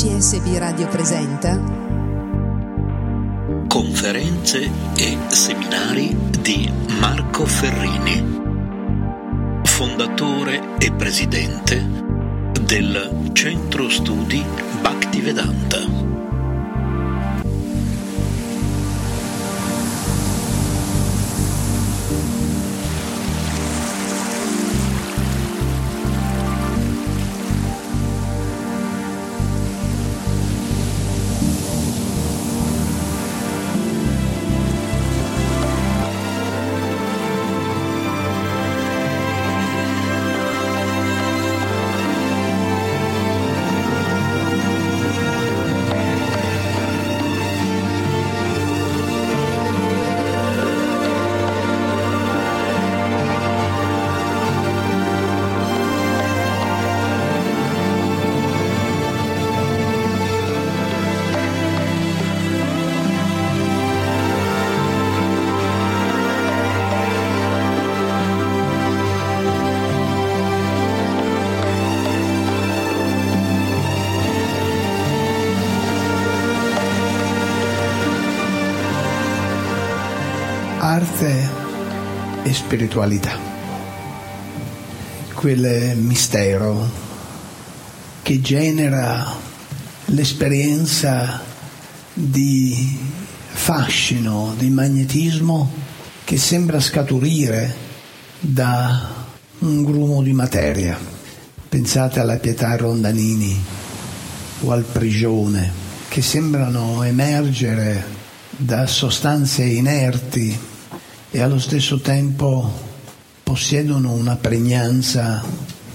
CSB Radio presenta Conferenze e seminari di Marco Ferrini, fondatore e presidente del Centro Studi Bhaktivedanta. Arte e spiritualità, quel mistero che genera l'esperienza di fascino, di magnetismo che sembra scaturire da un grumo di materia. Pensate alla Pietà Rondanini o al Prigione, che sembrano emergere da sostanze inerti e allo stesso tempo possiedono una pregnanza,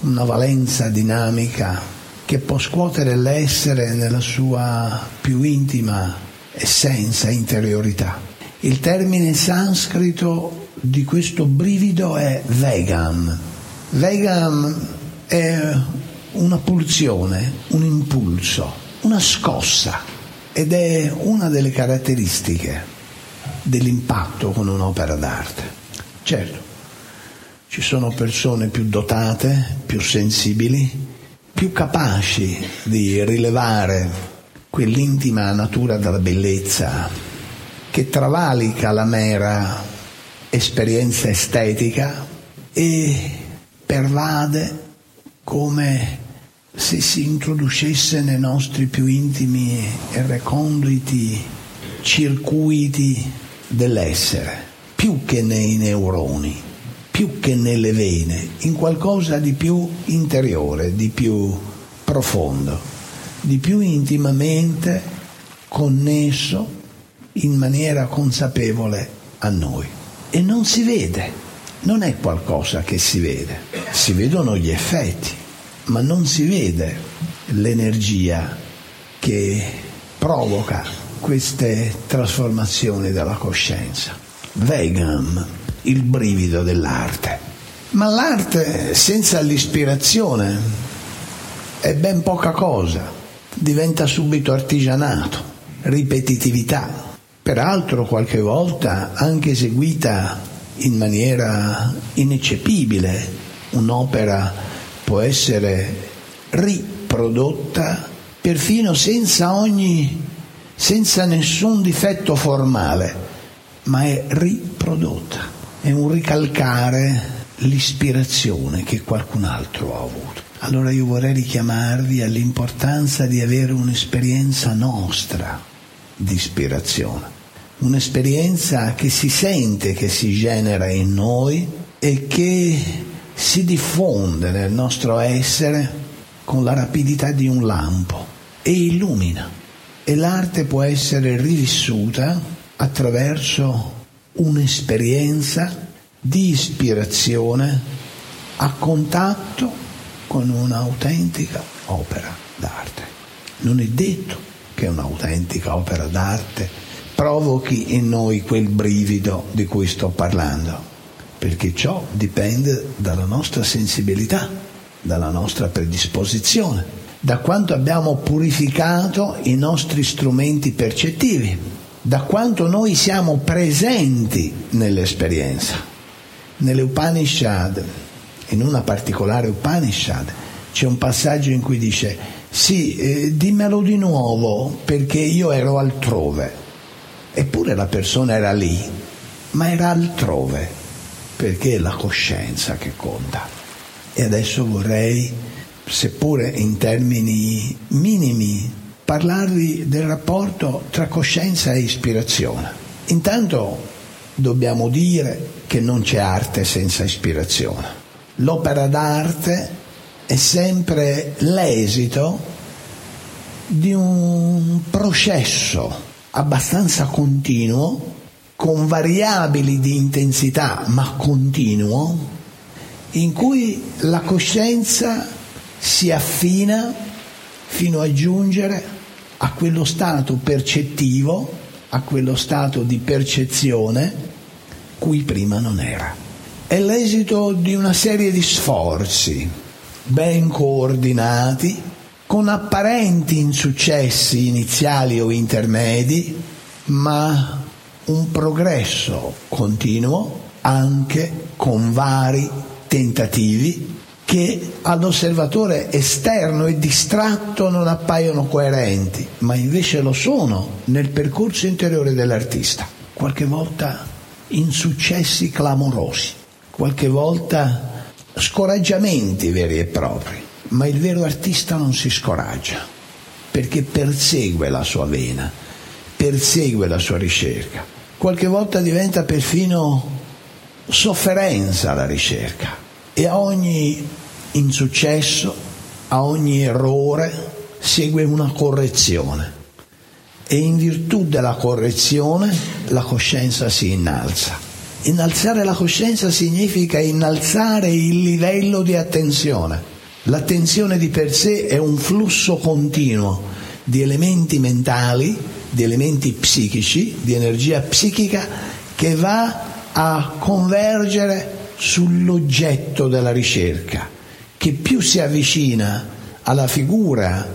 una valenza dinamica che può scuotere l'essere nella sua più intima essenza, interiorità. Il termine sanscrito di questo brivido è vegam. Vegam è una pulsione, un impulso, una scossa ed è una delle caratteristiche dell'impatto con un'opera d'arte. Certo, ci sono persone più dotate, più sensibili, più capaci di rilevare quell'intima natura della bellezza che travalica la mera esperienza estetica e pervade come se si introducesse nei nostri più intimi e reconditi circuiti dell'essere, più che nei neuroni, più che nelle vene, in qualcosa di più interiore, di più profondo, di più intimamente connesso in maniera consapevole a noi. E non si vede, non è qualcosa che si vede, si vedono gli effetti, ma non si vede l'energia che provoca queste trasformazioni della coscienza. Vegan, il brivido dell'arte. Ma l'arte senza l'ispirazione è ben poca cosa, diventa subito artigianato, ripetitività, peraltro qualche volta anche eseguita in maniera ineccepibile. Un'opera può essere riprodotta perfino senza ogni senza nessun difetto formale, ma è riprodotta, è un ricalcare l'ispirazione che qualcun altro ha avuto. Allora io vorrei richiamarvi all'importanza di avere un'esperienza nostra di ispirazione, un'esperienza che si sente, che si genera in noi e che si diffonde nel nostro essere con la rapidità di un lampo e illumina e l'arte può essere rivissuta attraverso un'esperienza di ispirazione a contatto con un'autentica opera d'arte. Non è detto che un'autentica opera d'arte provochi in noi quel brivido di cui sto parlando, perché ciò dipende dalla nostra sensibilità, dalla nostra predisposizione da quanto abbiamo purificato i nostri strumenti percettivi, da quanto noi siamo presenti nell'esperienza. Nelle Upanishad, in una particolare Upanishad, c'è un passaggio in cui dice Sì, eh, dimmelo di nuovo perché io ero altrove. Eppure la persona era lì, ma era altrove, perché è la coscienza che conta. E adesso vorrei, seppure in termini minimi, parlarvi del rapporto tra coscienza e ispirazione. Intanto dobbiamo dire che non c'è arte senza ispirazione. L'opera d'arte è sempre l'esito di un processo abbastanza continuo, con variabili di intensità, ma continuo, in cui la coscienza si affina fino a giungere a quello stato percettivo, a quello stato di percezione cui prima non era. È l'esito di una serie di sforzi ben coordinati, con apparenti insuccessi iniziali o intermedi, ma un progresso continuo anche con vari tentativi che all'osservatore esterno e distratto non appaiono coerenti, ma invece lo sono nel percorso interiore dell'artista, qualche volta insuccessi clamorosi, qualche volta scoraggiamenti veri e propri, ma il vero artista non si scoraggia perché persegue la sua vena, persegue la sua ricerca. Qualche volta diventa perfino sofferenza la ricerca e a ogni insuccesso, a ogni errore segue una correzione e in virtù della correzione la coscienza si innalza. Innalzare la coscienza significa innalzare il livello di attenzione. L'attenzione di per sé è un flusso continuo di elementi mentali, di elementi psichici, di energia psichica che va a convergere sull'oggetto della ricerca, che più si avvicina alla figura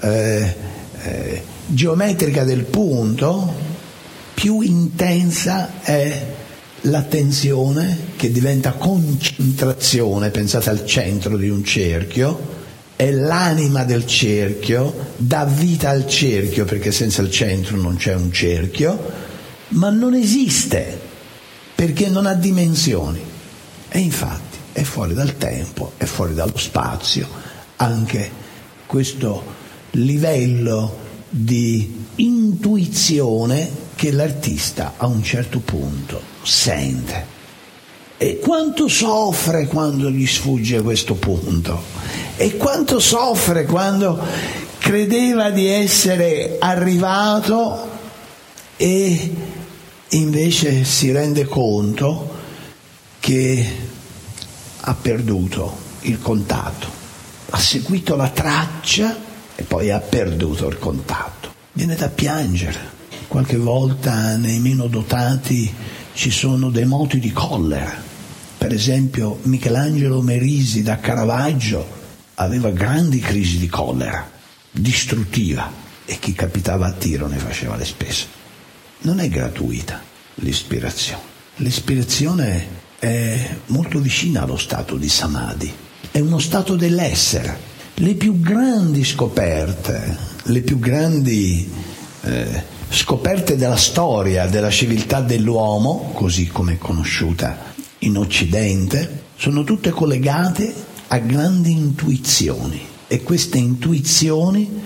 eh, eh, geometrica del punto, più intensa è l'attenzione che diventa concentrazione, pensate al centro di un cerchio, è l'anima del cerchio, dà vita al cerchio perché senza il centro non c'è un cerchio, ma non esiste perché non ha dimensioni e infatti è fuori dal tempo, è fuori dallo spazio, anche questo livello di intuizione che l'artista a un certo punto sente. E quanto soffre quando gli sfugge questo punto? E quanto soffre quando credeva di essere arrivato e invece si rende conto che ha perduto il contatto, ha seguito la traccia e poi ha perduto il contatto. Viene da piangere qualche volta nei meno dotati ci sono dei moti di collera. Per esempio Michelangelo Merisi da Caravaggio aveva grandi crisi di collera, distruttiva, e chi capitava a tiro ne faceva le spese. Non è gratuita l'ispirazione. L'ispirazione è molto vicina allo stato di samadhi, è uno stato dell'essere. Le più grandi scoperte, le più grandi eh, scoperte della storia della civiltà dell'uomo, così come è conosciuta in Occidente, sono tutte collegate a grandi intuizioni e queste intuizioni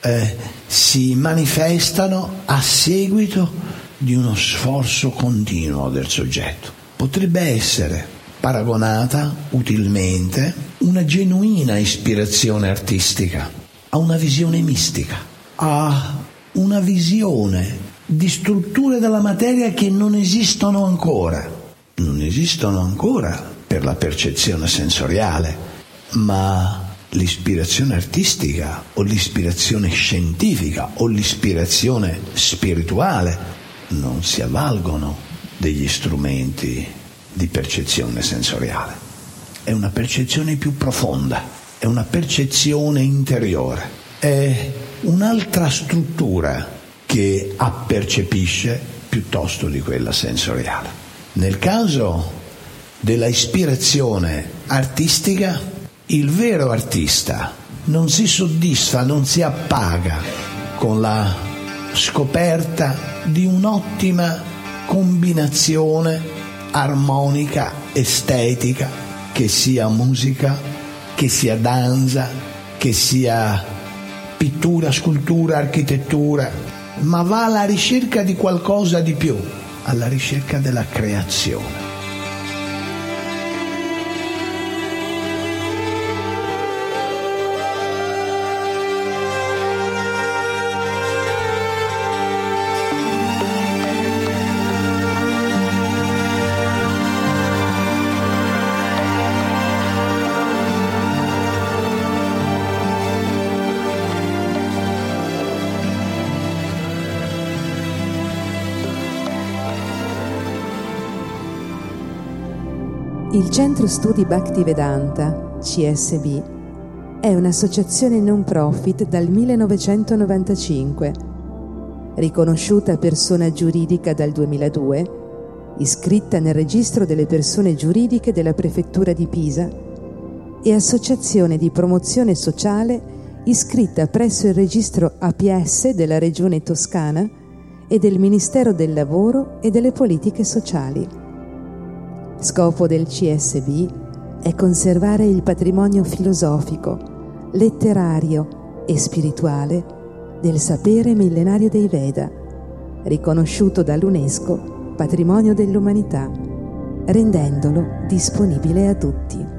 eh, si manifestano a seguito di uno sforzo continuo del soggetto. Potrebbe essere paragonata utilmente una genuina ispirazione artistica a una visione mistica, a una visione di strutture della materia che non esistono ancora. Non esistono ancora per la percezione sensoriale, ma l'ispirazione artistica o l'ispirazione scientifica o l'ispirazione spirituale non si avvalgono degli strumenti di percezione sensoriale. È una percezione più profonda, è una percezione interiore, è un'altra struttura che appercepisce piuttosto di quella sensoriale. Nel caso della ispirazione artistica, il vero artista non si soddisfa, non si appaga con la scoperta di un'ottima combinazione armonica, estetica, che sia musica, che sia danza, che sia pittura, scultura, architettura, ma va alla ricerca di qualcosa di più, alla ricerca della creazione. Il Centro Studi Bhaktivedanta, CSB, è un'associazione non profit dal 1995, riconosciuta persona giuridica dal 2002, iscritta nel registro delle persone giuridiche della Prefettura di Pisa e associazione di promozione sociale iscritta presso il registro APS della Regione Toscana e del Ministero del Lavoro e delle Politiche Sociali. Scopo del CSB è conservare il patrimonio filosofico, letterario e spirituale del sapere millenario dei Veda, riconosciuto dall'UNESCO patrimonio dell'umanità, rendendolo disponibile a tutti.